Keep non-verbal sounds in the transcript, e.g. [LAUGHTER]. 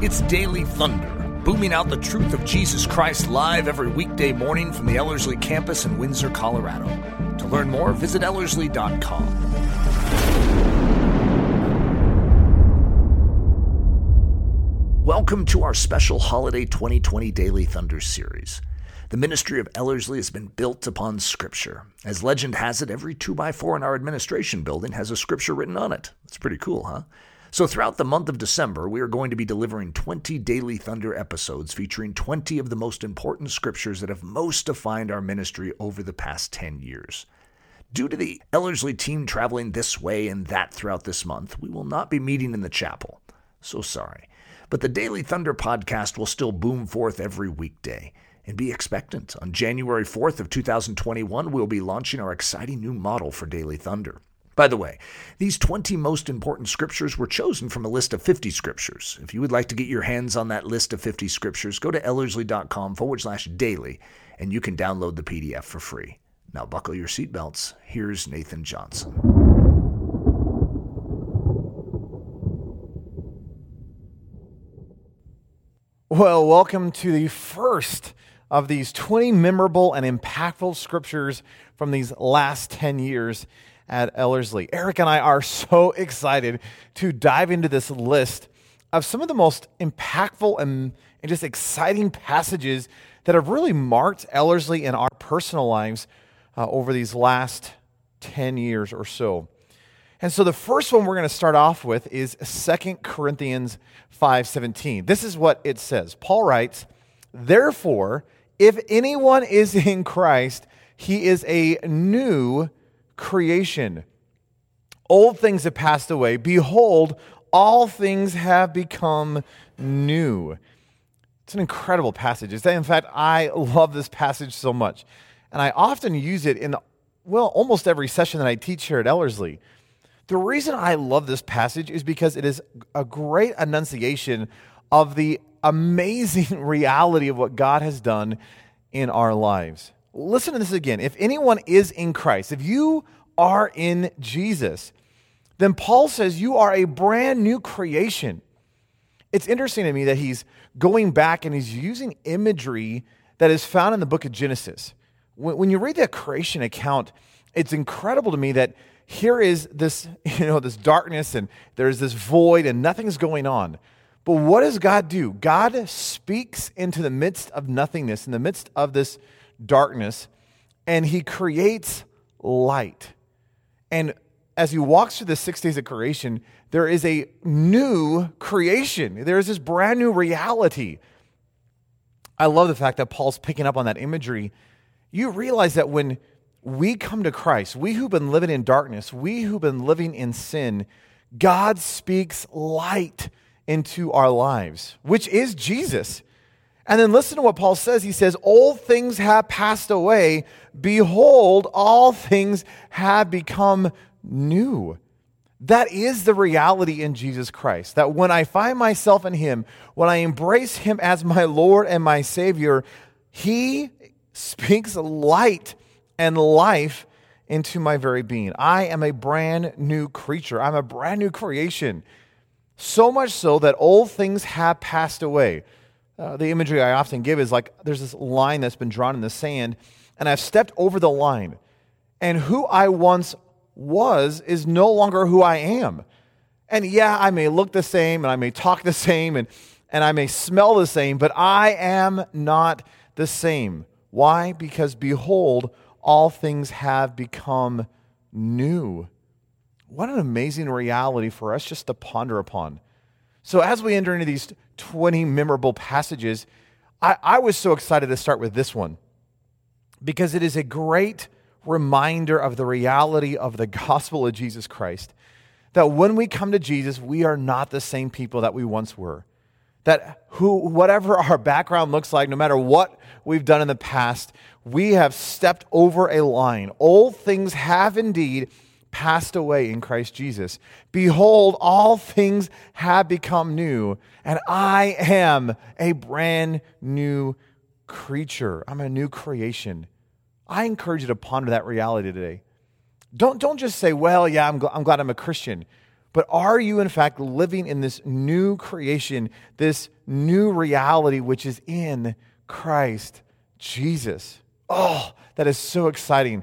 It's Daily Thunder, booming out the truth of Jesus Christ live every weekday morning from the Ellerslie campus in Windsor, Colorado. To learn more, visit Ellerslie.com. Welcome to our special Holiday 2020 Daily Thunder series. The ministry of Ellerslie has been built upon Scripture. As legend has it, every 2x4 in our administration building has a Scripture written on it. It's pretty cool, huh? So, throughout the month of December, we are going to be delivering 20 Daily Thunder episodes featuring 20 of the most important scriptures that have most defined our ministry over the past 10 years. Due to the Ellerslie team traveling this way and that throughout this month, we will not be meeting in the chapel. So sorry. But the Daily Thunder podcast will still boom forth every weekday and be expectant. On January 4th of 2021, we'll be launching our exciting new model for Daily Thunder. By the way, these 20 most important scriptures were chosen from a list of 50 scriptures. If you would like to get your hands on that list of 50 scriptures, go to ellerslie.com forward slash daily and you can download the PDF for free. Now buckle your seatbelts. Here's Nathan Johnson. Well, welcome to the first of these 20 memorable and impactful scriptures from these last 10 years at Ellerslie. Eric and I are so [LAUGHS] excited to dive into this list of some of the most impactful and, and just exciting passages that have really marked Ellerslie in our personal lives uh, over these last 10 years or so. And so the first one we're going to start off with is 2 Corinthians 5:17. This is what it says. Paul writes, "Therefore, if anyone is in Christ, he is a new creation. Old things have passed away. Behold, all things have become new. It's an incredible passage. In fact, I love this passage so much. And I often use it in, well, almost every session that I teach here at Ellerslie. The reason I love this passage is because it is a great enunciation of the amazing [LAUGHS] reality of what God has done in our lives. Listen to this again. If anyone is in Christ, if you are in Jesus, then Paul says you are a brand new creation. It's interesting to me that he's going back and he's using imagery that is found in the book of Genesis. When, you read that creation account, it's incredible to me that here is this, [LAUGHS] you know, this darkness and there's this void and nothing's going on. But what does God do? God speaks into the midst of nothingness, in the midst of this darkness, and he creates light. And as he walks through the six days of creation, there is a new creation. There is this brand new reality. I love the fact that Paul's picking up on that imagery. You realize that when we come to Christ, we who've been living in darkness, we who've been living in sin, God speaks light into our lives, which is Jesus. And then listen to what Paul says. He says, Old things have passed away. Behold, all things have become new. That is the reality in Jesus Christ. That when I find myself in Him, when I embrace Him as my Lord and my Savior, He speaks light and life into my very being. I am a brand new creature, I'm a brand new creation. So much so that old things have passed away. Uh, the imagery I often give is like there's this line that's been drawn in the sand, and I've stepped over the line. And who I once was is no longer who I am. And yeah, I may look the same, and I may talk the same, and, and I may smell the same, but I am not the same. Why? Because behold, all things have become new. What an amazing reality for us just to ponder upon. So, as we enter into these 20 memorable passages, I, I, was so excited to start with this one because it is a great reminder of the reality of the gospel of Jesus Christ. That when we come to Jesus, we are not the same people that we once were. That who, whatever our background looks like, no matter what we've done in the past, we have stepped over a line. Old things have indeed passed away in Christ Jesus. Behold, all things have become new, and I am a brand new creature. I'm a new creation. I encourage you to ponder that reality today. Don't, don't just say, well, yeah, I'm, gl- I'm glad I'm a Christian. but are you, in fact, living in this new creation, this new reality which is in Christ Jesus? Oh, that is so exciting.